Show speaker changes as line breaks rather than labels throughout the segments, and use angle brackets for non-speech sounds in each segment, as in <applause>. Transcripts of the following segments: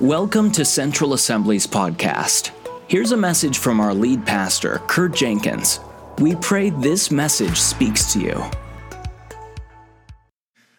Welcome to Central Assembly's podcast. Here's a message from our lead pastor, Kurt Jenkins. We pray this message speaks to you.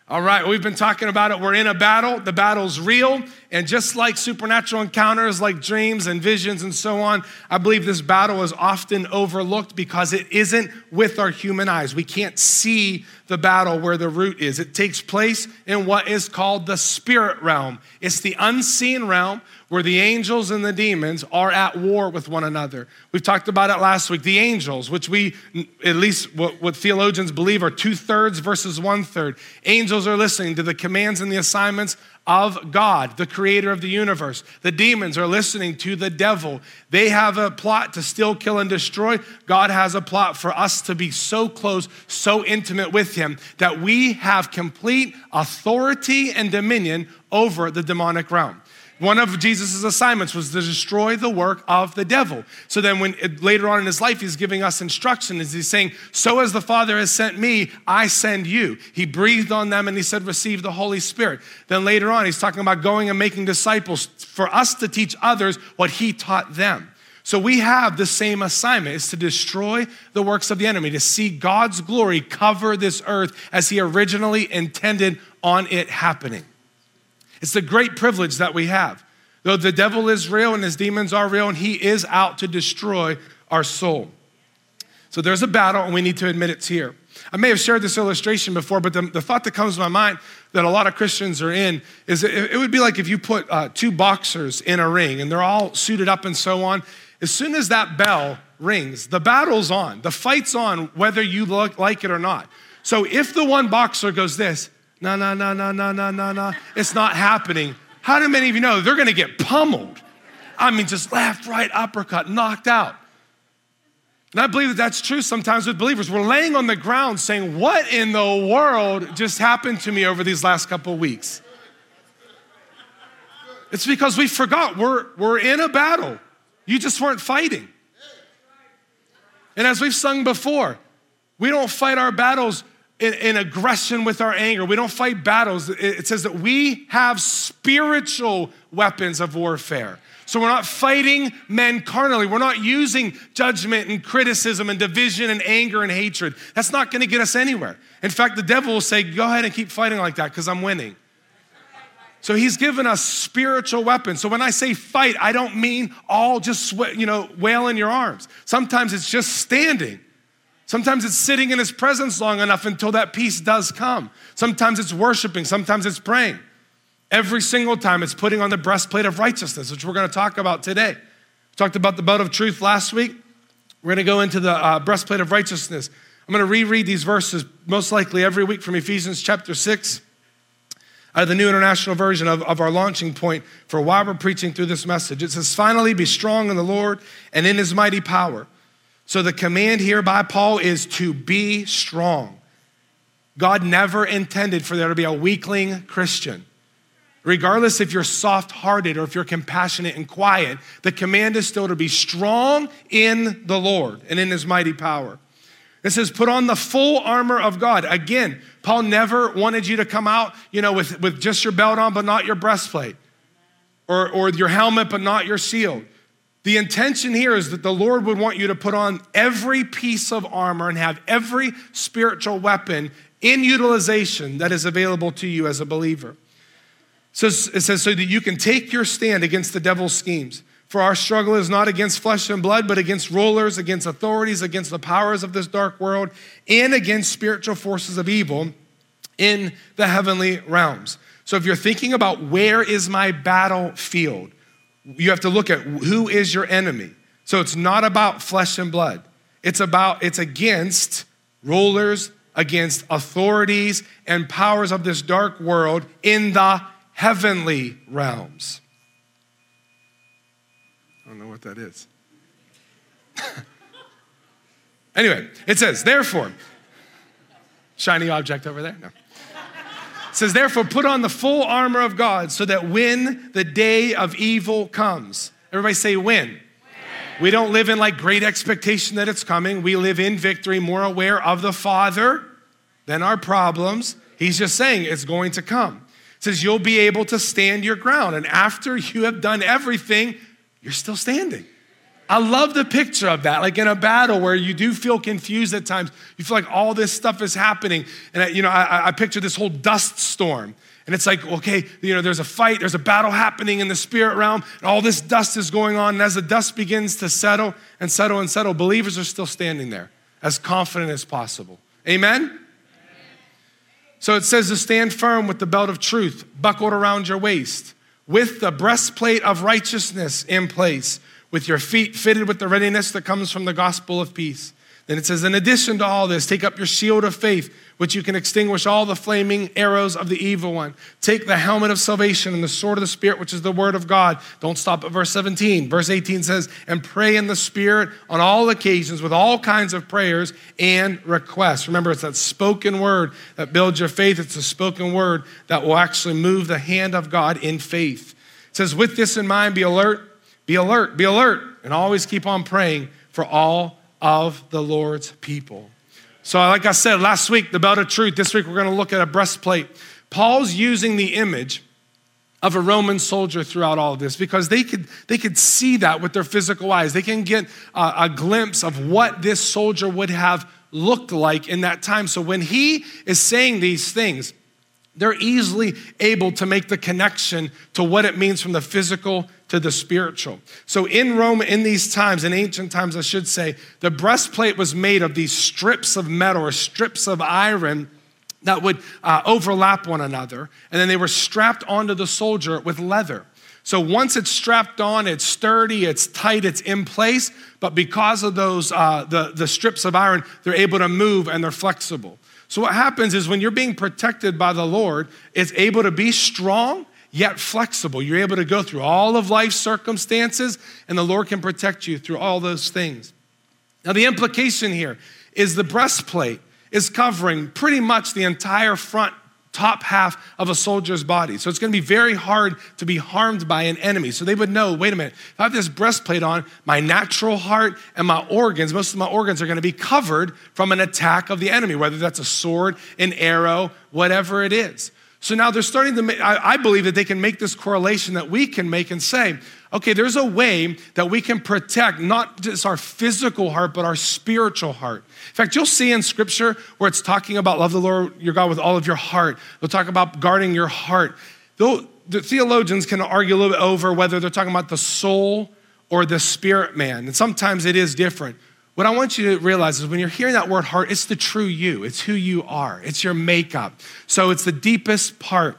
All right, we've been talking about it. We're in a battle. The battle's real. And just like supernatural encounters, like dreams and visions and so on, I believe this battle is often overlooked because it isn't with our human eyes. We can't see the battle where the root is. It takes place in what is called the spirit realm. It's the unseen realm where the angels and the demons are at war with one another. We've talked about it last week. The angels, which we, at least what, what theologians believe, are two thirds versus one third. Angels are listening to the commands and the assignments of God, the creator of the universe. The demons are listening to the devil. They have a plot to still kill, and destroy. God has a plot for us to be so close, so intimate with Him that we have complete authority and dominion over the demonic realm. One of Jesus' assignments was to destroy the work of the devil. So then, when later on in his life, he's giving us instruction, is he's saying, So as the Father has sent me, I send you. He breathed on them and he said, Receive the Holy Spirit. Then later on, he's talking about going and making disciples for us to teach others what he taught them. So we have the same assignment is to destroy the works of the enemy, to see God's glory cover this earth as he originally intended on it happening. It's the great privilege that we have. Though the devil is real and his demons are real, and he is out to destroy our soul. So there's a battle, and we need to admit it's here. I may have shared this illustration before, but the, the thought that comes to my mind that a lot of Christians are in is it, it would be like if you put uh, two boxers in a ring and they're all suited up and so on. As soon as that bell rings, the battle's on, the fight's on, whether you look, like it or not. So if the one boxer goes this, no, no, no, no, no, no, no, no. It's not happening. How do many of you know they're going to get pummeled? I mean, just left, right, uppercut, knocked out. And I believe that that's true sometimes with believers. We're laying on the ground saying, What in the world just happened to me over these last couple of weeks? It's because we forgot we're, we're in a battle. You just weren't fighting. And as we've sung before, we don't fight our battles in, in, aggression with our anger. We don't fight battles. It says that we have spiritual weapons of warfare. So we're not fighting men carnally. We're not using judgment and criticism and division and anger and hatred. That's not going to get us anywhere. In fact, the devil will say, Go ahead and keep fighting like that because I'm winning. So he's given us spiritual weapons. So when I say fight, I don't mean all just, you know, wail in your arms. Sometimes it's just standing. Sometimes it's sitting in his presence long enough until that peace does come. Sometimes it's worshiping, sometimes it's praying. Every single time it's putting on the breastplate of righteousness, which we're going to talk about today. We talked about the belt of truth last week. We're going to go into the uh, breastplate of righteousness. I'm going to reread these verses most likely every week from Ephesians chapter 6 out of the New International Version of, of our launching point for why we're preaching through this message. It says, Finally, be strong in the Lord and in his mighty power. So the command here by Paul is to be strong. God never intended for there to be a weakling Christian. Regardless if you're soft hearted or if you're compassionate and quiet, the command is still to be strong in the Lord and in his mighty power. It says, put on the full armor of God. Again, Paul never wanted you to come out, you know, with, with just your belt on, but not your breastplate, or, or your helmet, but not your shield. The intention here is that the Lord would want you to put on every piece of armor and have every spiritual weapon in utilization that is available to you as a believer. So it says, so that you can take your stand against the devil's schemes. For our struggle is not against flesh and blood, but against rulers, against authorities, against the powers of this dark world, and against spiritual forces of evil in the heavenly realms. So if you're thinking about where is my battlefield, you have to look at who is your enemy. So it's not about flesh and blood. It's about, it's against rulers, against authorities and powers of this dark world in the heavenly realms. I don't know what that is. <laughs> anyway, it says, therefore, shiny object over there? No says, therefore, put on the full armor of God so that when the day of evil comes, everybody say, when. when. We don't live in like great expectation that it's coming. We live in victory, more aware of the Father than our problems. He's just saying it's going to come. It says you'll be able to stand your ground. And after you have done everything, you're still standing. I love the picture of that, like in a battle where you do feel confused at times. You feel like all this stuff is happening. And, I, you know, I, I picture this whole dust storm. And it's like, okay, you know, there's a fight, there's a battle happening in the spirit realm, and all this dust is going on. And as the dust begins to settle and settle and settle, believers are still standing there as confident as possible. Amen? So it says to stand firm with the belt of truth buckled around your waist, with the breastplate of righteousness in place with your feet fitted with the readiness that comes from the gospel of peace. Then it says, in addition to all this, take up your shield of faith, which you can extinguish all the flaming arrows of the evil one. Take the helmet of salvation and the sword of the Spirit, which is the word of God. Don't stop at verse 17. Verse 18 says, and pray in the Spirit on all occasions with all kinds of prayers and requests. Remember, it's that spoken word that builds your faith. It's a spoken word that will actually move the hand of God in faith. It says, with this in mind, be alert be alert, be alert, and always keep on praying for all of the Lord's people. So, like I said last week, the belt of truth. This week, we're going to look at a breastplate. Paul's using the image of a Roman soldier throughout all of this because they could, they could see that with their physical eyes. They can get a, a glimpse of what this soldier would have looked like in that time. So, when he is saying these things, they're easily able to make the connection to what it means from the physical to the spiritual. So in Rome, in these times, in ancient times, I should say, the breastplate was made of these strips of metal or strips of iron that would uh, overlap one another, and then they were strapped onto the soldier with leather. So once it's strapped on, it's sturdy, it's tight, it's in place. But because of those uh, the, the strips of iron, they're able to move and they're flexible. So what happens is when you're being protected by the Lord, it's able to be strong yet flexible. You're able to go through all of life's circumstances, and the Lord can protect you through all those things. Now, the implication here is the breastplate is covering pretty much the entire front top half of a soldier's body. So it's going to be very hard to be harmed by an enemy. So they would know wait a minute, if I have this breastplate on, my natural heart and my organs, most of my organs are going to be covered from an attack of the enemy, whether that's a sword, an arrow, whatever it is. So now they're starting to make, I, I believe that they can make this correlation that we can make and say, okay, there's a way that we can protect not just our physical heart, but our spiritual heart. In fact, you'll see in scripture where it's talking about love the Lord your God with all of your heart. They'll talk about guarding your heart. Though the theologians can argue a little bit over whether they're talking about the soul or the spirit man. And sometimes it is different. What I want you to realize is when you're hearing that word heart, it's the true you, it's who you are, it's your makeup. So it's the deepest part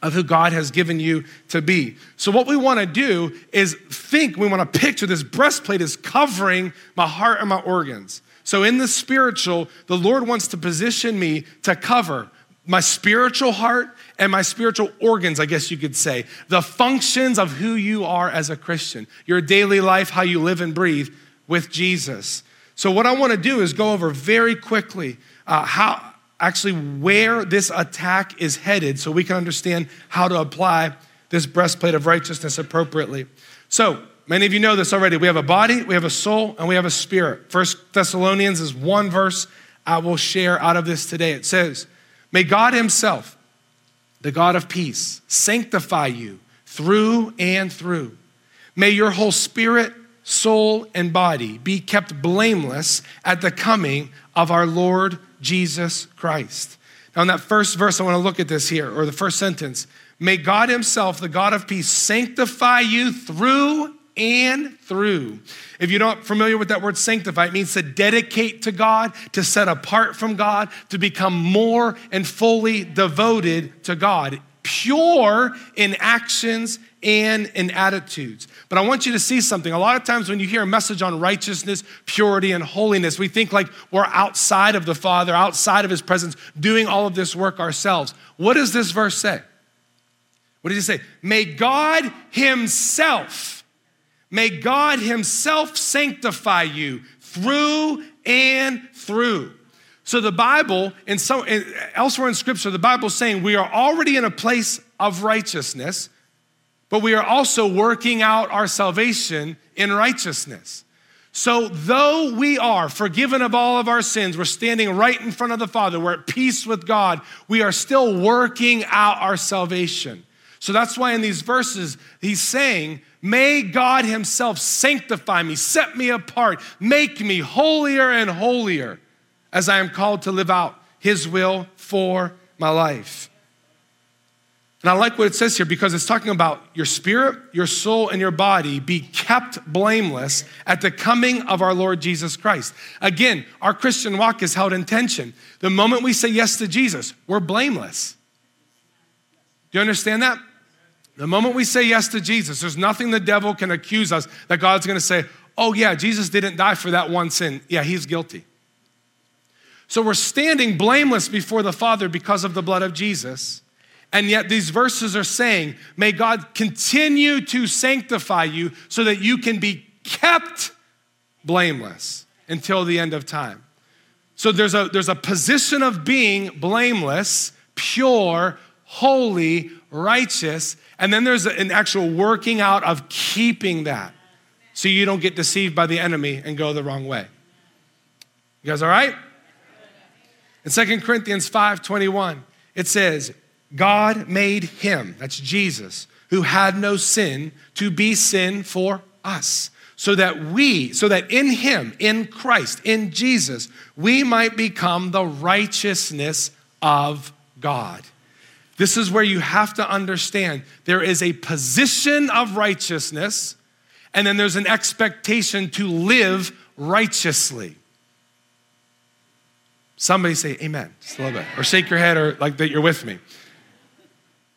of who God has given you to be. So, what we want to do is think, we want to picture this breastplate is covering my heart and my organs. So, in the spiritual, the Lord wants to position me to cover my spiritual heart and my spiritual organs, I guess you could say, the functions of who you are as a Christian, your daily life, how you live and breathe with Jesus. So, what I want to do is go over very quickly uh, how actually where this attack is headed so we can understand how to apply this breastplate of righteousness appropriately. So, many of you know this already. We have a body, we have a soul, and we have a spirit. First Thessalonians is one verse I will share out of this today. It says, May God Himself, the God of peace, sanctify you through and through. May your whole spirit, soul, and body be kept blameless at the coming of our Lord Jesus Christ. Now, in that first verse, I want to look at this here, or the first sentence. May God Himself, the God of peace, sanctify you through and through. If you're not familiar with that word sanctify, it means to dedicate to God, to set apart from God, to become more and fully devoted to God, pure in actions and in attitudes. But I want you to see something. A lot of times when you hear a message on righteousness, purity, and holiness, we think like we're outside of the Father, outside of His presence, doing all of this work ourselves. What does this verse say? What does he say? May God Himself, may God Himself sanctify you through and through. So the Bible, and so elsewhere in Scripture, the Bible is saying we are already in a place of righteousness but we are also working out our salvation in righteousness. So, though we are forgiven of all of our sins, we're standing right in front of the Father, we're at peace with God, we are still working out our salvation. So, that's why in these verses, he's saying, May God Himself sanctify me, set me apart, make me holier and holier as I am called to live out His will for my life. And I like what it says here because it's talking about your spirit, your soul, and your body be kept blameless at the coming of our Lord Jesus Christ. Again, our Christian walk is held in tension. The moment we say yes to Jesus, we're blameless. Do you understand that? The moment we say yes to Jesus, there's nothing the devil can accuse us that God's gonna say, oh, yeah, Jesus didn't die for that one sin. Yeah, he's guilty. So we're standing blameless before the Father because of the blood of Jesus. And yet, these verses are saying, may God continue to sanctify you so that you can be kept blameless until the end of time. So there's a, there's a position of being blameless, pure, holy, righteous, and then there's an actual working out of keeping that so you don't get deceived by the enemy and go the wrong way. You guys all right? In 2 Corinthians 5 21, it says, God made him, that's Jesus, who had no sin, to be sin for us. So that we, so that in him, in Christ, in Jesus, we might become the righteousness of God. This is where you have to understand there is a position of righteousness, and then there's an expectation to live righteously. Somebody say amen, just a little bit, or shake your head, or like that you're with me.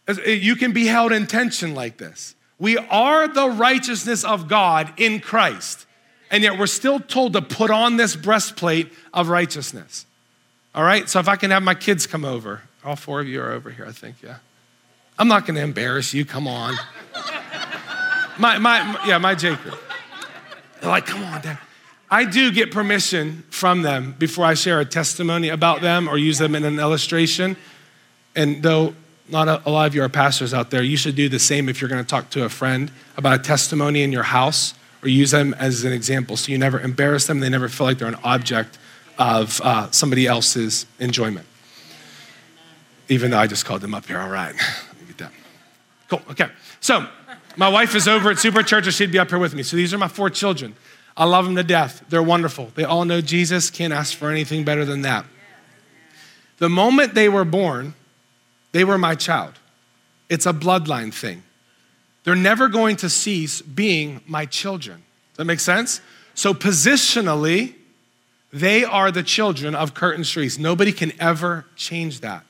Eh, you can be held in tension like this. We are the righteousness of God in Christ, and yet we're still told to put on this breastplate of righteousness. All right? So if I can have my kids come over, all four of you are over here, I think, yeah. I'm not gonna embarrass you, come on. <laughs> my, my, yeah, my Jacob. They're like, come on, Dad. I do get permission from them before I share a testimony about them or use them in an illustration. And though not a, a lot of you are pastors out there. You should do the same if you're going to talk to a friend about a testimony in your house or use them as an example so you never embarrass them. They never feel like they're an object of uh, somebody else's enjoyment. Even though I just called them up here. All right. Get that. Cool. Okay. So, my wife is over at Super Church, and she'd be up here with me. So, these are my four children. I love them to death. They're wonderful. They all know Jesus. Can't ask for anything better than that. The moment they were born, they were my child. It's a bloodline thing. They're never going to cease being my children. Does that make sense? So, positionally, they are the children of Kurt and Sharice. Nobody can ever change that.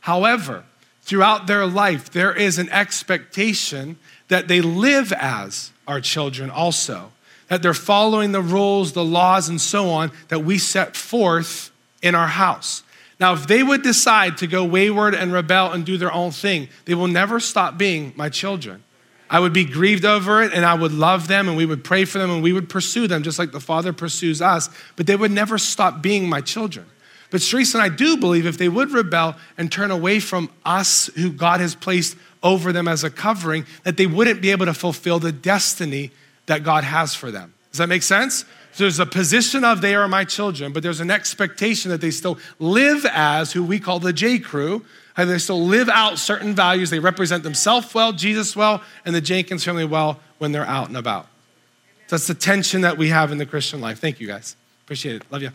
However, throughout their life, there is an expectation that they live as our children also, that they're following the rules, the laws, and so on that we set forth in our house. Now, if they would decide to go wayward and rebel and do their own thing, they will never stop being my children. I would be grieved over it and I would love them and we would pray for them and we would pursue them just like the Father pursues us, but they would never stop being my children. But Sharice and I do believe if they would rebel and turn away from us who God has placed over them as a covering, that they wouldn't be able to fulfill the destiny that God has for them. Does that make sense? So there's a position of they are my children, but there's an expectation that they still live as who we call the J crew. And they still live out certain values. They represent themselves well, Jesus well, and the Jenkins family well when they're out and about. So that's the tension that we have in the Christian life. Thank you guys. Appreciate it. Love you.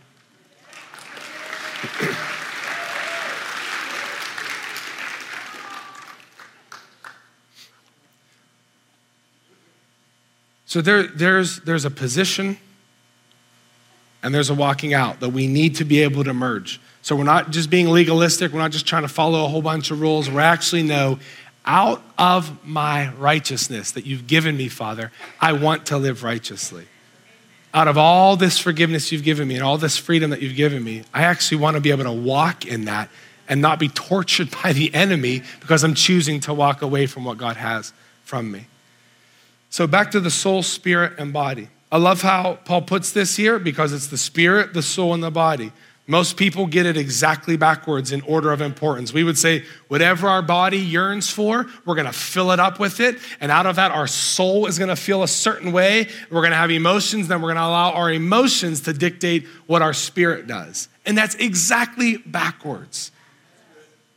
So there, there's, there's a position and there's a walking out that we need to be able to merge. So we're not just being legalistic, we're not just trying to follow a whole bunch of rules. We actually know out of my righteousness that you've given me, Father, I want to live righteously. Out of all this forgiveness you've given me and all this freedom that you've given me, I actually want to be able to walk in that and not be <laughs> tortured by the enemy because I'm choosing to walk away from what God has from me. So back to the soul, spirit, and body. I love how Paul puts this here because it's the spirit, the soul, and the body. Most people get it exactly backwards in order of importance. We would say, whatever our body yearns for, we're gonna fill it up with it. And out of that, our soul is gonna feel a certain way. We're gonna have emotions, then we're gonna allow our emotions to dictate what our spirit does. And that's exactly backwards.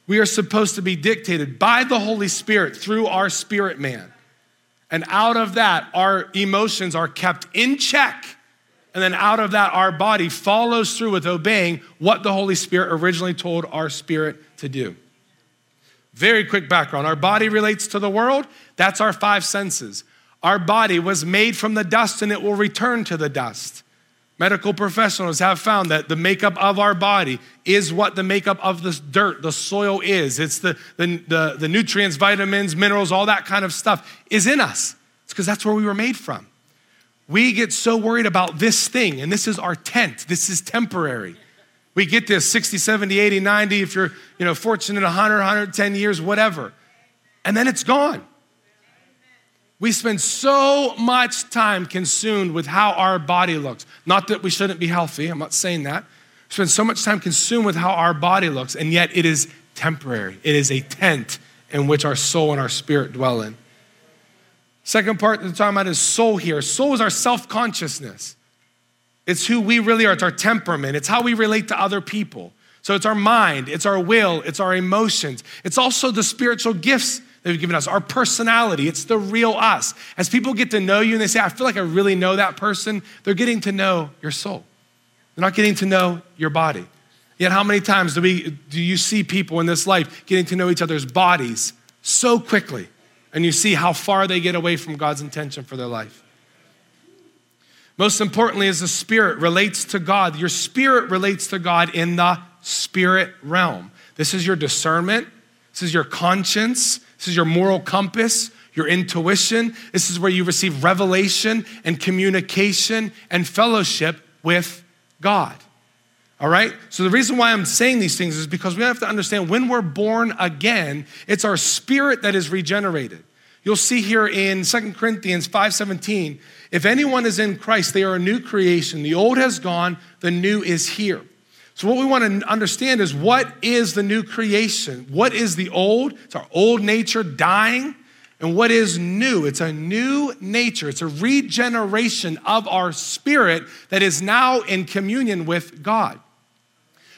We are supposed to be dictated by the Holy Spirit through our spirit man. And out of that, our emotions are kept in check and then out of that, our body follows through with obeying what the Holy Spirit originally told our spirit to do. Very quick background our body relates to the world, that's our five senses. Our body was made from the dust and it will return to the dust. Medical professionals have found that the makeup of our body is what the makeup of the dirt, the soil is. It's the, the, the, the nutrients, vitamins, minerals, all that kind of stuff is in us. It's because that's where we were made from. We get so worried about this thing, and this is our tent. This is temporary. We get this 60, 70, 80, 90, if you're you know, fortunate 100, 110 years, whatever. And then it's gone. We spend so much time consumed with how our body looks. Not that we shouldn't be healthy, I'm not saying that. We spend so much time consumed with how our body looks, and yet it is temporary. It is a tent in which our soul and our spirit dwell in. Second part that we're talking about is soul here. Soul is our self consciousness. It's who we really are, it's our temperament, it's how we relate to other people. So it's our mind, it's our will, it's our emotions. It's also the spiritual gifts that have given us, our personality. It's the real us. As people get to know you and they say, I feel like I really know that person, they're getting to know your soul. They're not getting to know your body. Yet, how many times do, we, do you see people in this life getting to know each other's bodies so quickly? and you see how far they get away from God's intention for their life. Most importantly, as the spirit relates to God, your spirit relates to God in the spirit realm. This is your discernment, this is your conscience, this is your moral compass, your intuition. This is where you receive revelation and communication and fellowship with God. All right? So, the reason why I'm saying these things is because we have to understand when we're born again, it's our spirit that is regenerated. You'll see here in 2 Corinthians 5:17, if anyone is in Christ, they are a new creation. The old has gone, the new is here. So what we want to understand is what is the new creation? What is the old? It's our old nature dying. And what is new? It's a new nature. It's a regeneration of our spirit that is now in communion with God.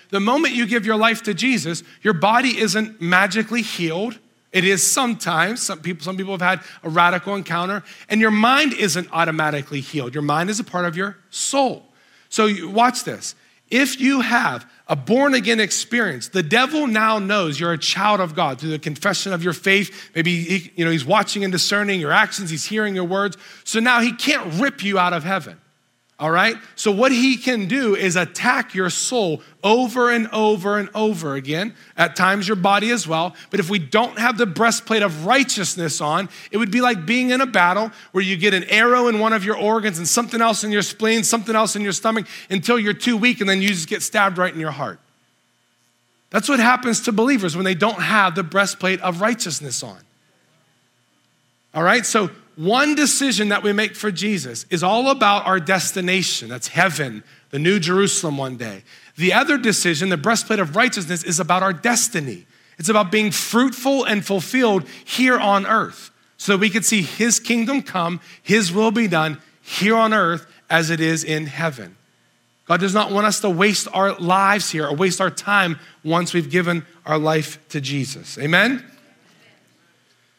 The moment you give your life to Jesus, your body isn't magically healed. It is sometimes. Some people, some people have had a radical encounter, and your mind isn't automatically healed. Your mind is a part of your soul. So you, watch this. If you have a born again experience, the devil now knows you're a child of God through the confession of your faith. Maybe he, you know he's watching and discerning your actions, he's hearing your words. So now he can't rip you out of heaven. All right? So, what he can do is attack your soul over and over and over again, at times your body as well. But if we don't have the breastplate of righteousness on, it would be like being in a battle where you get an arrow in one of your organs and something else in your spleen, something else in your stomach until you're too weak and then you just get stabbed right in your heart. That's what happens to believers when they don't have the breastplate of righteousness on. All right? So, one decision that we make for Jesus is all about our destination. That's heaven, the new Jerusalem one day. The other decision, the breastplate of righteousness, is about our destiny. It's about being fruitful and fulfilled here on earth so that we could see his kingdom come, his will be done here on earth as it is in heaven. God does not want us to waste our lives here or waste our time once we've given our life to Jesus. Amen?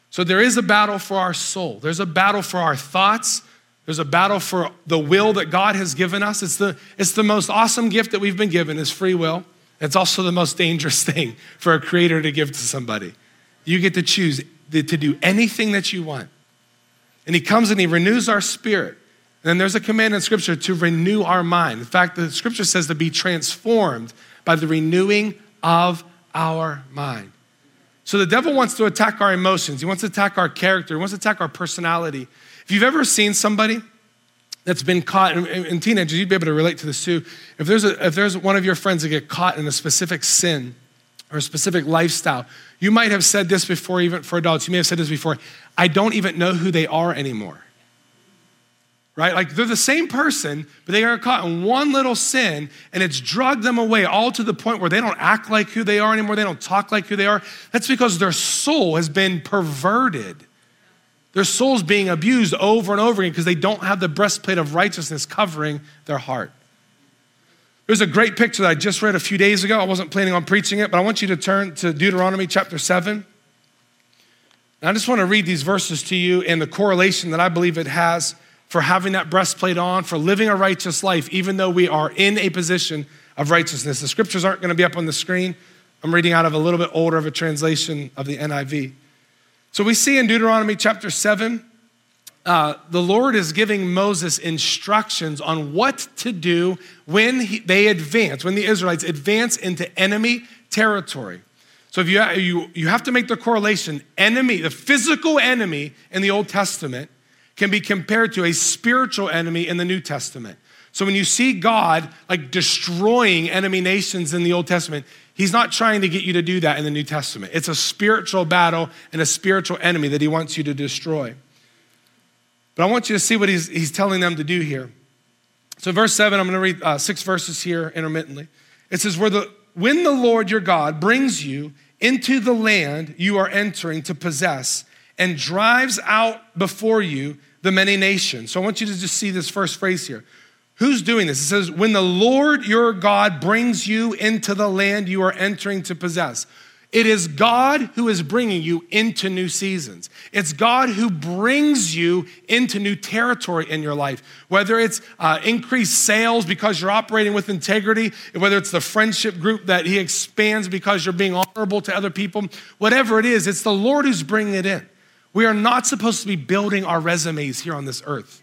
So there is a battle for our soul. There's a battle for our thoughts. There's a battle for the will that God has given us. It's the, it's the most awesome gift that we've been given is free will. It's also the most dangerous <laughs> thing for a creator to give to somebody. You get to choose to do anything that you want. And he comes and he renews our spirit. And then there's a command in scripture to renew our mind. In fact, the scripture says to be transformed by the renewing of our mind. So the devil wants to attack our emotions. He wants to attack our character. He wants to attack our personality. If you've ever seen somebody that's been caught, and, teenagers, you'd be able to relate to this too. If there's, a, if there's one of your friends that get caught in a specific sin or a specific lifestyle, you might have said this before, even for adults. You may have said this before. I don't even know who they are anymore. Right? Like they're the same person, but they are caught in one little sin and it's drugged them away all to the point where they don't act like who they are anymore. They don't talk like who they are. That's because their soul has been perverted. Their soul's being abused over and over again because they don't have the breastplate of righteousness covering their heart. There's a great picture that I just read a few days ago. I wasn't planning on preaching it, but I want you to turn to Deuteronomy chapter 7. And I just want to read these verses to you and the correlation that I believe it has for having that breastplate on, for living a righteous life, even though we are in a position of righteousness. The scriptures aren't going to be up on the screen. I'm reading out of a little bit older of a translation of the NIV. So we see in Deuteronomy chapter 7, uh, the Lord is giving Moses instructions on what to do when he, they advance, when the Israelites advance into enemy territory. So if you, you, you have to make the correlation, enemy, the physical enemy in the Old Testament can be compared to a spiritual enemy in the New Testament. So when you see God like destroying enemy nations in the Old Testament, he's not trying to get you to do that in the New Testament. It's a spiritual battle and a spiritual enemy that he wants you to destroy. But I want you to see what he's, he's telling them to do here. So, verse 7, I'm going to read uh, six verses here intermittently. It says, Where the, When the Lord your God brings you into the land you are entering to possess and drives out before you the many nations. So I want you to just see this first phrase here. Who's doing this? It says, When the Lord your God brings you into the land you are entering to possess. It is God who is bringing you into new seasons. It's God who brings you into new territory in your life. Whether it's uh, increased sales because you're operating with integrity, whether it's the friendship group that He expands because you're being honorable to other people, whatever it is, it's the Lord who's bringing it in. We are not supposed to be building our resumes here on this earth.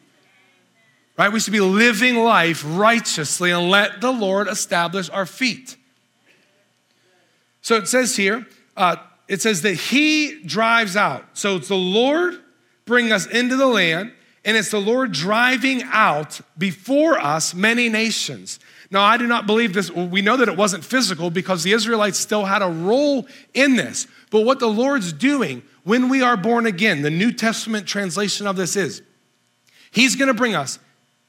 Right? We should be living life righteously and let the Lord establish our feet. So it says here, uh, it says that He drives out. So it's the Lord bring us into the land, and it's the Lord driving out before us many nations. Now, I do not believe this. We know that it wasn't physical because the Israelites still had a role in this. But what the Lord's doing when we are born again, the New Testament translation of this is He's going to bring us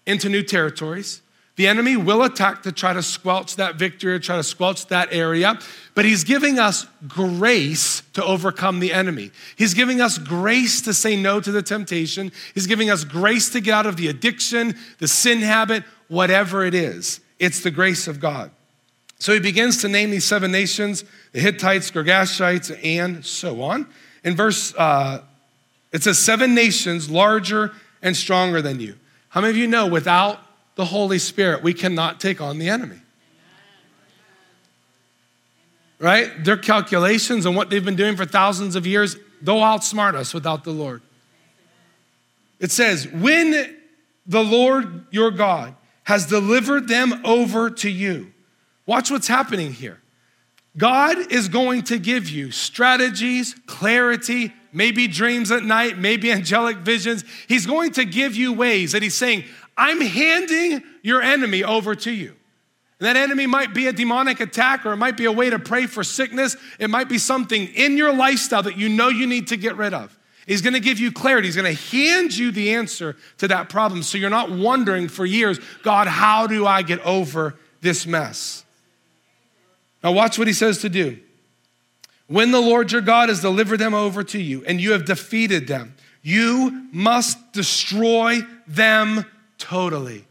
into new territories. The enemy will attack to try to squelch that victory, try to squelch that area, but he's giving us grace to overcome the enemy. He's giving us grace to say no to the temptation. He's giving us grace to get out of the addiction, the sin habit, whatever it is. It's the grace of God. So he begins to name these seven nations the Hittites, Girgashites, and so on. In verse, uh, it says, seven nations larger and stronger than you. How many of you know without the Holy Spirit, we cannot take on the enemy? Right? Their calculations and what they've been doing for thousands of years, they'll outsmart us without the Lord. It says, when the Lord your God has delivered them over to you. Watch what's happening here. God is going to give you strategies, clarity, maybe dreams at night, maybe <laughs> angelic visions. He's going to give you ways that He's saying, I'm handing your enemy over to you. And that enemy might be a demonic attack, or it might be a way to pray for sickness. It might be something in your lifestyle that you know you need to get rid of. He's gonna give you clarity. He's gonna hand you the answer to that problem so you're not wondering for years, God, how do I get over this mess? Now, watch what he says to do. When the Lord your God has delivered them over to you and you have defeated them, you must destroy them totally.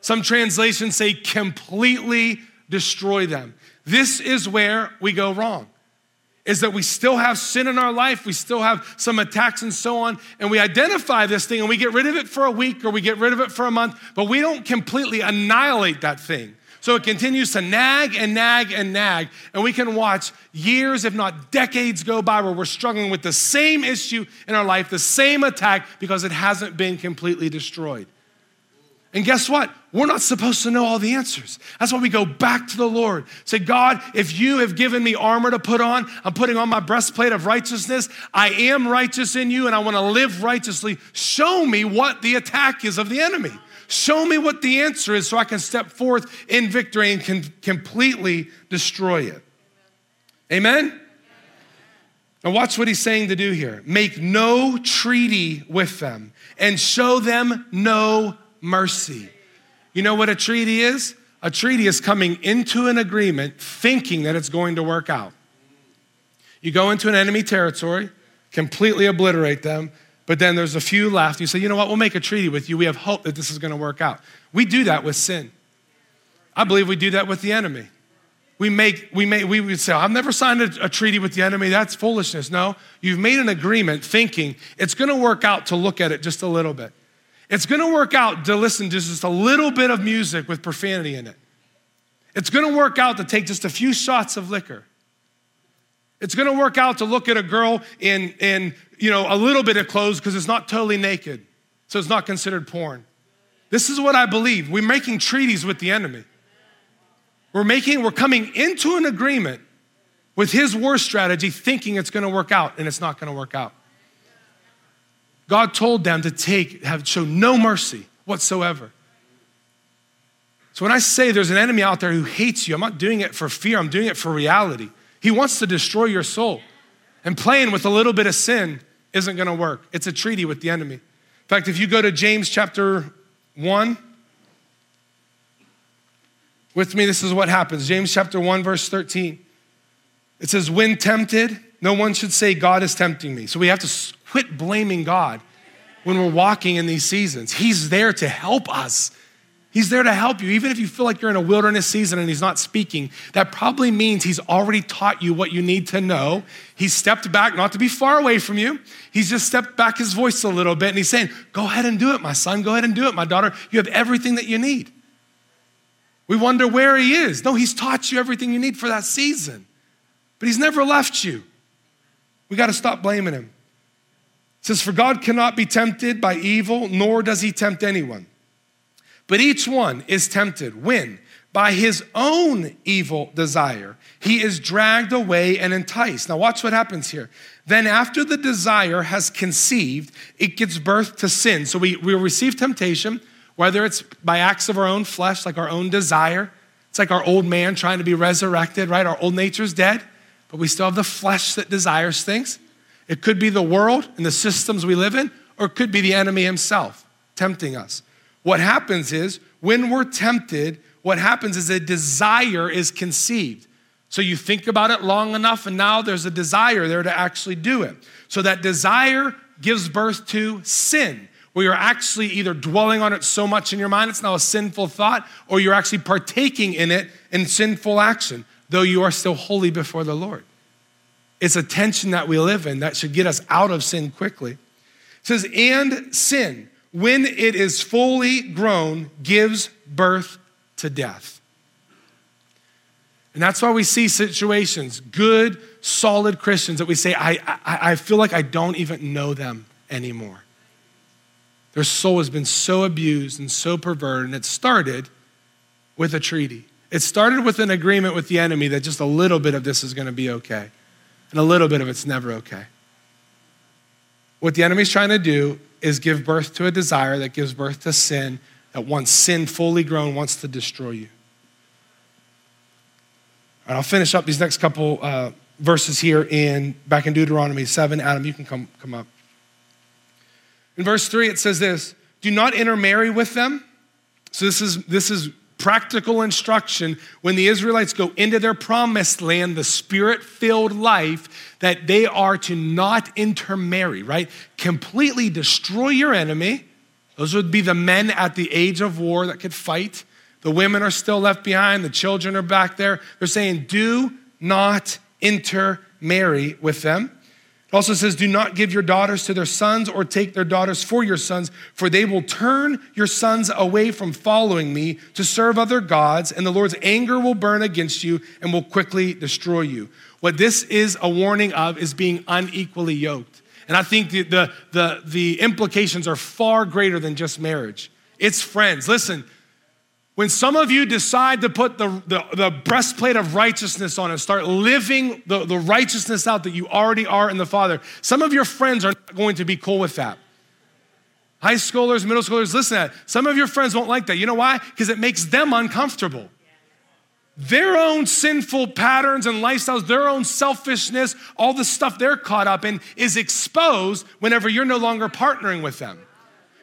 Some translations say completely destroy them. This is where we go wrong. Is that we still have sin in our life, we still have some attacks and so on, and we identify this thing and we get rid of it for a week or we get rid of it for a month, but we don't completely annihilate that thing. So it continues to nag and nag and nag. And we can watch years, if not decades, go by where we're struggling with the same issue in our life, the same attack, because it hasn't been completely destroyed. And guess what? We're not supposed to know all the answers. That's why we go back to the Lord. Say, God, if you have given me armor to put on, I'm putting on my breastplate of righteousness. I am righteous in you and I want to live righteously. Show me what the attack is of the enemy. Show me what the answer is so I can step forth in victory and can completely destroy it. Amen? Now, watch what he's saying to do here make no treaty with them and show them no mercy. You know what a treaty is? A treaty is coming into an agreement thinking that it's going to work out. You go into an enemy territory, completely obliterate them, but then there's a few left. You say, you know what, we'll make a treaty with you. We have hope that this is going to work out. We do that with sin. I believe we do that with the enemy. We make, we make, we would say, I've never signed a, a treaty with the enemy. That's foolishness. No, you've made an agreement thinking it's going to work out to look at it just a little bit. It's going to work out to listen to just a little bit of music with profanity in it. It's going to work out to take just a few shots of liquor. It's to work out to look at a girl in, in you know, a little bit of clothes because it's not totally naked. So it's not considered porn. This is what I believe. We're making treaties with the enemy. We're making, we're coming into an agreement with his war strategy, thinking it's to work out, and it's not to work out. God told them to take, have show no mercy whatsoever. So when I say there's an enemy out there who hates you, I'm not doing it for fear, I'm doing it for reality. He wants to destroy your soul. And playing with a little bit of sin isn't going to work. It's a treaty with the enemy. In fact, if you go to James chapter 1, with me, this is what happens. James chapter 1, verse 13. It says, When tempted, no one should say, God is tempting me. So we have to quit blaming God when we're walking in these seasons. He's there to help us. He's there to help you. Even if you feel like you're in a wilderness season and he's not speaking, that probably means he's already taught you what you need to know. He's stepped back, not to be far away from you. He's just stepped back his voice a little bit and he's saying, Go ahead and do it, my son. Go ahead and do it, my daughter. You have everything that you need. We wonder where he is. No, he's taught you everything you need for that season, but he's never left you. We got to stop blaming him. It says, For God cannot be tempted by evil, nor does he tempt anyone. But each one is tempted when, by his own evil desire, he is dragged away and enticed. Now, watch what happens here. Then, after the desire has conceived, it gives birth to sin. So, we, we receive temptation, whether it's by acts of our own flesh, like our own desire. It's like our old man trying to be resurrected, right? Our old nature's dead, but we still have the flesh that desires things. It could be the world and the systems we live in, or it could be the enemy himself tempting us. What happens is when we're tempted, what happens is a desire is conceived. So you think about it long enough, and now there's a desire there to actually do it. So that desire gives birth to sin, where you're actually either dwelling on it so much in your mind it's now a sinful thought, or you're actually partaking in it in sinful action, though you are still holy before the Lord. It's a tension that we live in that should get us out of sin quickly. It says, and sin when it is fully grown, gives birth to death. And that's why we see situations, good, solid Christians, that we say, I, I, I feel like I don't even know them anymore. Their soul has been so abused and so perverted, and it started with a treaty. It started with an agreement with the enemy that just a little bit of this is going to be okay, and a little bit of it's never okay. What the enemy's trying to do is give birth to a desire that gives birth to sin, that once sin fully grown wants to destroy you. And I'll finish up these next couple uh, verses here in back in Deuteronomy 7. Adam, you can come, come up. In verse 3, it says this do not intermarry with them. So this is this is practical instruction when the Israelites go into their promised land, the spirit filled life, that they are to not intermarry, right? Completely destroy your enemy. Those would be the men at the age of war that could fight. The women are still left behind, the children are back there. They're saying, do not intermarry with them. Also says, Do not give your daughters to their sons or take their daughters for your sons, for they will turn your sons away from following me to serve other gods, and the Lord's anger will burn against you and will quickly destroy you. What this is a warning of is being unequally yoked. And I think the, the, the, the implications are far greater than just marriage. It's friends. Listen, when some of you decide to put the, the, the, breastplate of righteousness on and start living the, the righteousness out that you already are in the Father, some of your friends are not going to be cool with that. High schoolers, middle schoolers, listen to that. Some of your friends won't like that. You know why? Because it makes them uncomfortable. their own sinful patterns and lifestyles, their own selfishness, all the stuff they're caught up in is exposed whenever you're no longer partnering with them.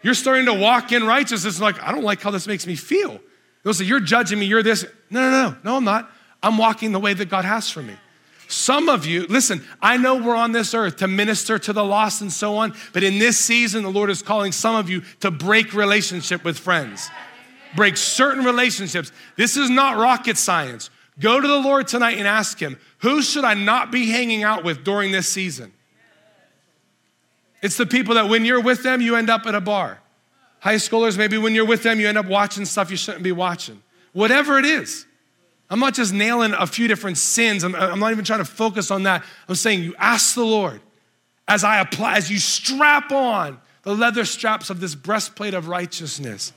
You're starting to walk in righteousness, like, I don't like how this makes me feel. They'll say, You're judging me, you're this. No, no, no, no, I'm not. I'm walking the way that God has for me. Some of you, listen, I know we're on this earth to minister to the lost and so on, but in this season, the Lord is calling some of you to break relationship with friends, break certain relationships. This is not rocket science. Go to the Lord tonight and ask Him, who should I not be hanging out with during this season? It's the people that when you're with them, you end up at a bar. High schoolers, maybe when you're with them, you end up watching stuff you shouldn't be watching. Whatever it is. I'm not just nailing a few different sins. I'm, I'm, not even trying to focus on that. I'm saying you ask the Lord as I apply, as you strap on the leather straps of this breastplate of righteousness.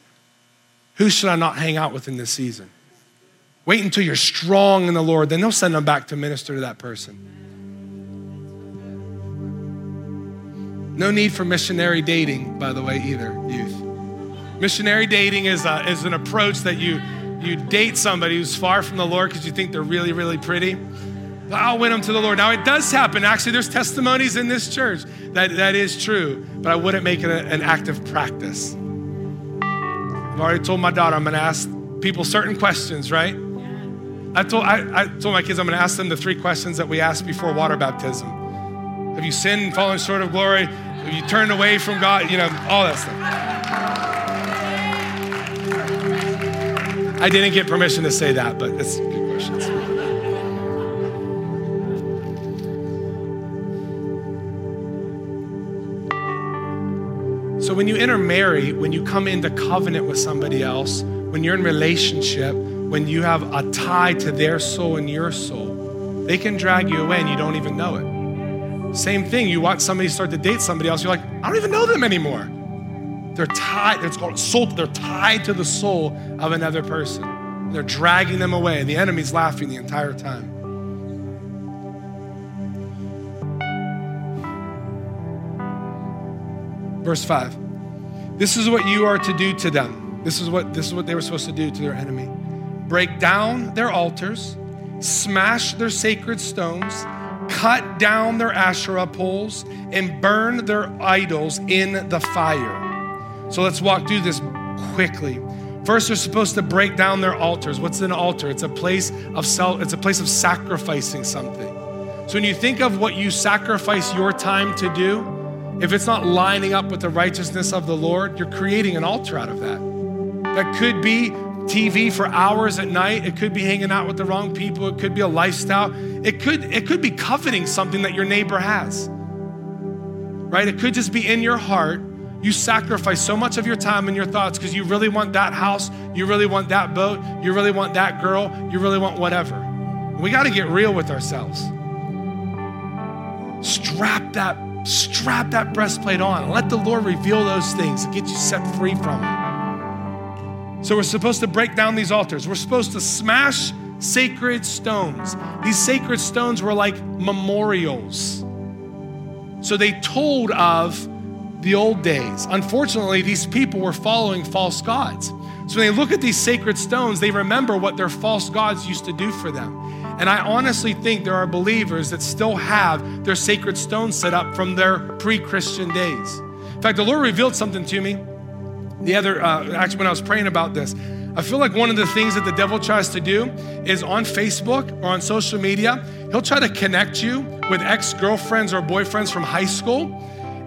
Who should I not hang out with in this season? Wait until you're strong in the Lord, then they'll send them back to minister to that person. No need for missionary dating, by the way, either, youth. Missionary dating is, a, is an approach that you you date somebody who's far from the Lord because you think they're really, really pretty. I'll win them to the Lord. Now, it does happen. Actually, there's testimonies in this church that that is true, but I wouldn't make it a, an active practice. I've already told my daughter I'm going to ask people certain questions, right? I told, I, I told my kids I'm going to ask them the three questions that we ask before water baptism. Have you sinned and fallen short of glory? Have you turned away from God? You know, all that stuff. I didn't get permission to say that, but it's good questions. So when you intermarry, when you come into covenant with somebody else, when you're in relationship, when you have a tie to their soul and your soul, they can drag you away and you don't even know it. Same thing, you watch somebody start to date somebody else, you're like, I don't even know them anymore. They're tied, it's called soul, they're tied to the soul of another person. They're dragging them away, the enemy's laughing the entire time. Verse 5. This is what you are to do to them. This is what this is what they were supposed to do to their enemy. Break down their altars, smash their sacred stones, cut down their Asherah poles, and burn their idols in the fire. So let's walk through this quickly. First, they're supposed to break down their altars. What's an altar? It's a place of self, it's a place of sacrificing something. So when you think of what you sacrifice your time to do, if it's not lining up with the righteousness of the Lord, you're creating an altar out of that. That could be TV for hours at night. It could be hanging out with the wrong people. It could be a lifestyle. It could, it could be coveting something that your neighbor has. Right? It could just be in your heart you sacrifice so much of your time and your thoughts because you really want that house, you really want that boat, you really want that girl, you really want whatever. We got to get real with ourselves. Strap that strap that breastplate on. Let the Lord reveal those things and get you set free from them. So we're supposed to break down these altars. We're supposed to smash sacred stones. These sacred stones were like memorials. So they told of the old days. Unfortunately, these people were following false gods. So when they look at these sacred stones, they remember what their false gods used to do for them. And I honestly think there are believers that still have their sacred stones set up from their pre Christian days. In fact, the Lord revealed something to me the other, uh, actually, when I was praying about this. I feel like one of the things that the devil tries to do is on Facebook or on social media, he'll try to connect you with ex girlfriends or boyfriends from high school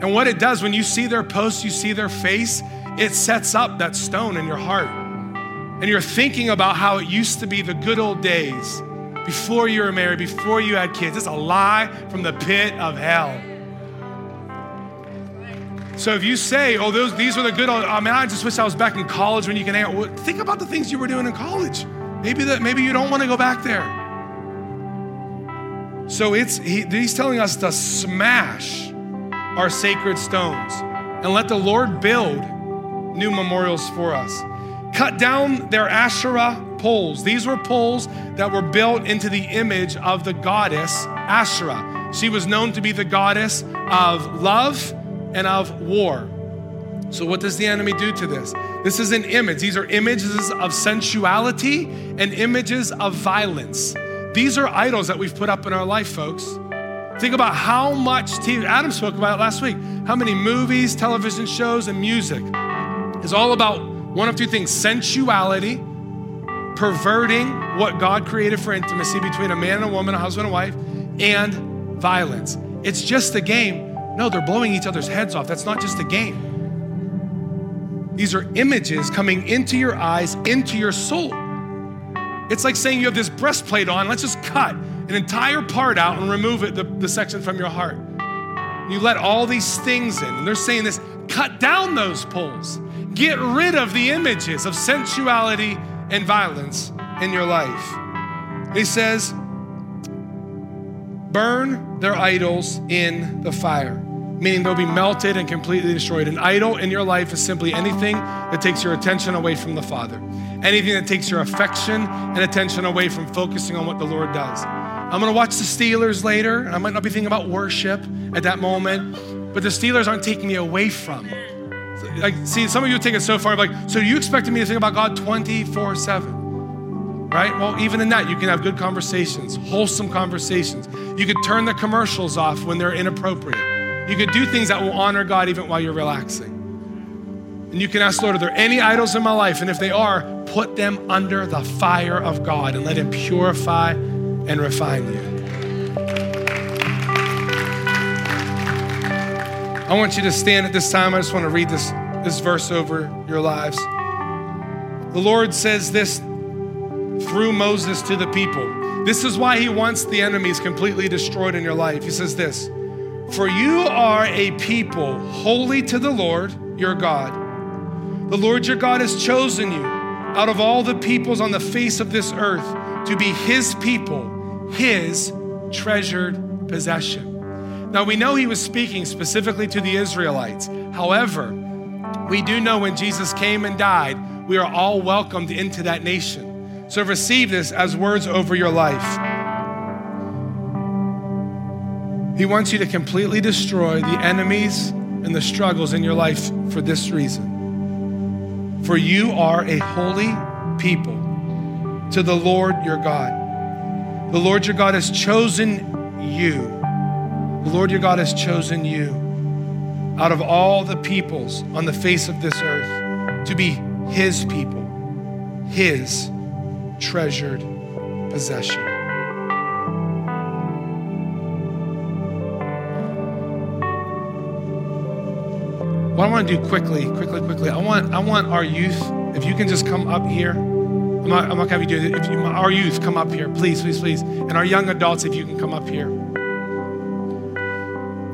and what it does, when you see their posts, you see their face, it sets up that stone in your heart. And you're thinking about how it used to be the good old days before you were married, before you had kids. It's a lie from the pit of hell. So if you say, oh, those, these were the good old, I mean, I just wish I was back in college when you can think about the things you were doing in college. Maybe that maybe you don't want to go back there. So it's he, he's telling us to smash our sacred stones and let the Lord build new memorials for us. Cut down their Asherah poles. These were poles that were built into the image of the goddess Asherah. She was known to be the goddess of love and of war. So, what does the enemy do to this? This is an image. These are images of sensuality and images of violence. These are idols that we've put up in our life, folks. Think about how much TV, Adam spoke about last week, how many movies, television shows, and music is all about one of two things sensuality, perverting what God created for intimacy between a man and a woman, a husband and wife, and violence. It's just a game. No, they're blowing each other's heads off. That's not just a game. These are images coming into your eyes, into your soul. It's like saying you have this breastplate on, let's just cut an entire part out and remove it, the, the section from your heart. You let all these things in. And they're saying this cut down those poles, get rid of the images of sensuality and violence in your life. He says, burn their idols in the fire meaning they'll be melted and completely destroyed. An idol in your life is simply anything that takes your attention away from the Father, anything that takes your affection and attention away from focusing on what the Lord does. I'm gonna watch the Steelers later. I might not be thinking about worship at that moment, but the Steelers aren't taking me away from. Like, see, some of you take it so far, like, so you expected me to think about God 24 7 right? Well, even in that, you can have good conversations, wholesome conversations. You could turn the commercials off when they're inappropriate. You could do things that will honor God even while you're relaxing. And you can ask, Lord, are there any idols in my life? And if they are, put them under the fire of God and let Him purify and refine you. I want you to stand at this time. I just want to read this, this verse over your lives. The Lord says this through Moses to the people. This is why He wants the enemies completely destroyed in your life. He says this. For you are a people holy to the Lord your God. The Lord your God has chosen you out of all the peoples on the face of this earth to be his people, his treasured possession. Now we know he was speaking specifically to the Israelites. However, we do know when Jesus came and died, we are all welcomed into that nation. So receive this as words over your life. He wants you to completely destroy the enemies and the struggles in your life for this reason. For you are a holy people to the Lord your God. The Lord your God has chosen you. The Lord your God has chosen you out of all the peoples on the face of this earth to be his people, his treasured possession. What I want to do quickly, quickly, quickly, I want, I want our youth, if you can just come up here. I'm not, I'm not to have you do it. If you, our youth come up here, please, please, please. And our young adults, if you can come up here.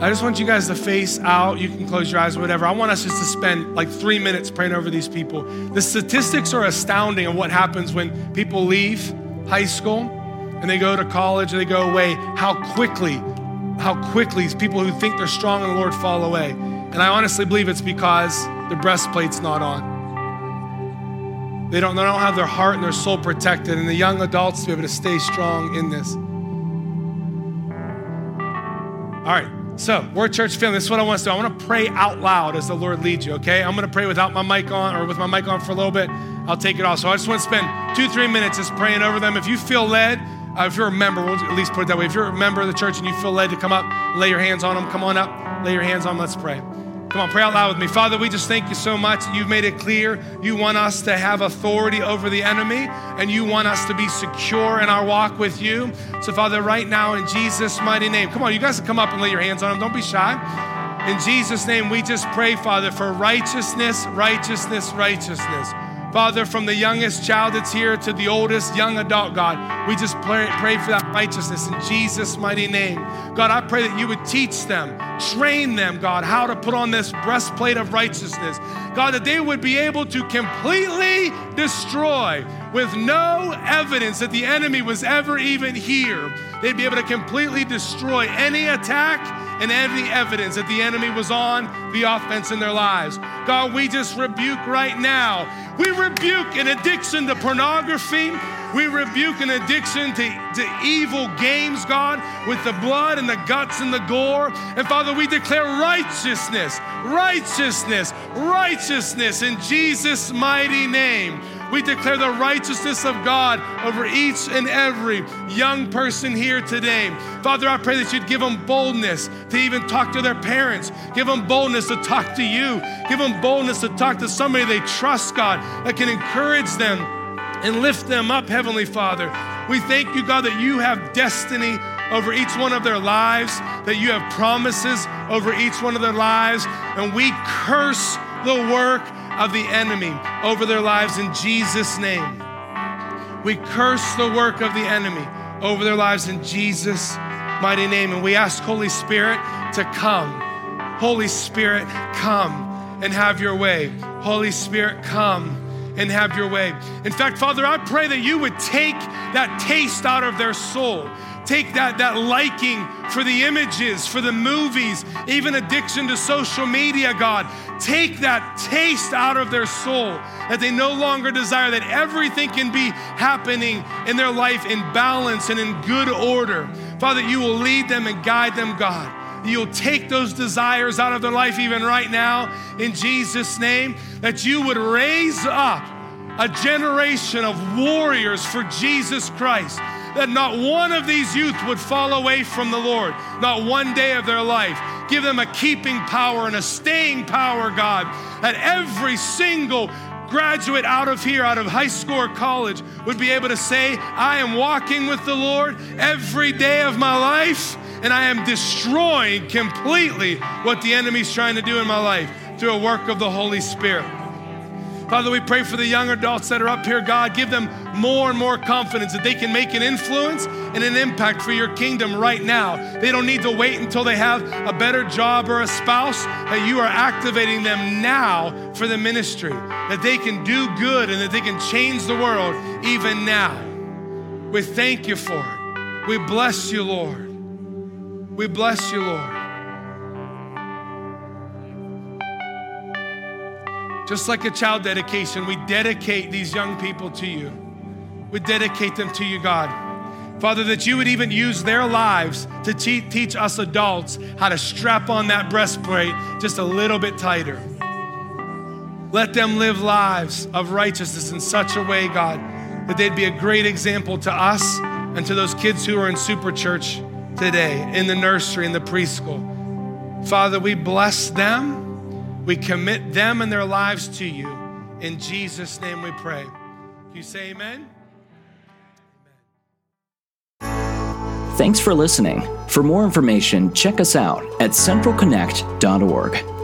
I just want you guys to face out. You can close your eyes, whatever. I want us just to spend like three minutes praying over these people. The statistics are astounding of what happens when people leave high school and they go to college and they go away. How quickly, how quickly these people who think they're strong in the Lord fall away. And I honestly believe it's because the breastplate's not on. They don't, they don't have their heart and their soul protected, and the young adults to be able to stay strong in this. All right, so we're a church family. This is what I want to do. I want to pray out loud as the Lord leads you, okay? I'm going to pray without my mic on or with my mic on for a little bit. I'll take it off. So I just want to spend two, three minutes just praying over them. If you feel led, uh, if you're a member, we'll at least put it that way. If you're a member of the church and you feel led to come up, lay your hands on them, come on up, lay your hands on them, let's pray. Come on, pray out loud with me. Father, we just thank you so much. You've made it clear you want us to have authority over the enemy and you want us to be secure in our walk with you. So, Father, right now in Jesus' mighty name, come on, you guys come up and lay your hands on them. Don't be shy. In Jesus' name, we just pray, Father, for righteousness, righteousness, righteousness. Father, from the youngest child that's here to the oldest young adult, God, we just pray, pray for that righteousness in Jesus' mighty name. God, I pray that you would teach them, train them, God, how to put on this breastplate of righteousness. God, that they would be able to completely destroy with no evidence that the enemy was ever even here. They'd be able to completely destroy any attack and any evidence that the enemy was on the offense in their lives. God, we just rebuke right now. We rebuke an addiction to pornography. We rebuke an addiction to, to evil games, God, with the blood and the guts and the gore. And Father, we declare righteousness, righteousness, righteousness in Jesus' mighty name. We declare the righteousness of God over each and every young person here today. Father, I pray that you'd give them boldness to even talk to their parents. Give them boldness to talk to you. Give them boldness to talk to somebody they trust, God, that can encourage them and lift them up, Heavenly Father. We thank you, God, that you have destiny over each one of their lives, that you have promises over each one of their lives, and we curse the work of the enemy over their lives in Jesus' name. We curse the work of the enemy over their lives in Jesus' mighty name. And we ask Holy Spirit to come. Holy Spirit, come and have your way. Holy Spirit, come and have your way. In fact, Father, I pray that you would take that taste out of their soul take that, that liking for the images, for the movies, even addiction to social media, God. Take that taste out of their soul that they no longer desire that everything can be happening in their life in balance and in good order. Father, you will lead them and guide them, God. You'll take those desires out of their life even right now in Jesus' name, that you would raise up a generation of warriors for Jesus Christ that not one of these youth would fall away from the Lord, not one day of their life. Give them a keeping power and a staying power, God, that every single graduate out of here, out of high school or college, would be able to say, I am walking with the Lord every day of my life, and I am destroying completely what the enemy's trying to do in my life through a work of the Holy Spirit. Father, we pray for the young adults that are up here, God. Give them more and more confidence that they can make an influence and an impact for your kingdom right now. They don't need to wait until they have a better job or a spouse, that you are activating them now for the ministry, that they can do good and that they can change the world even now. We thank you for it. We bless you, Lord. We bless you, Lord. Just like a child dedication, we dedicate these young people to you. We dedicate them to you, God. Father, that you would even use their lives to te- teach us adults how to strap on that breastplate just a little bit tighter. Let them live lives of righteousness in such a way, God, that they'd be a great example to us and to those kids who are in super church today, in the nursery, in the preschool. Father, we bless them. We commit them and their lives to you. In Jesus' name we pray. You say amen?
Thanks for listening. For more information, check us out at centralconnect.org.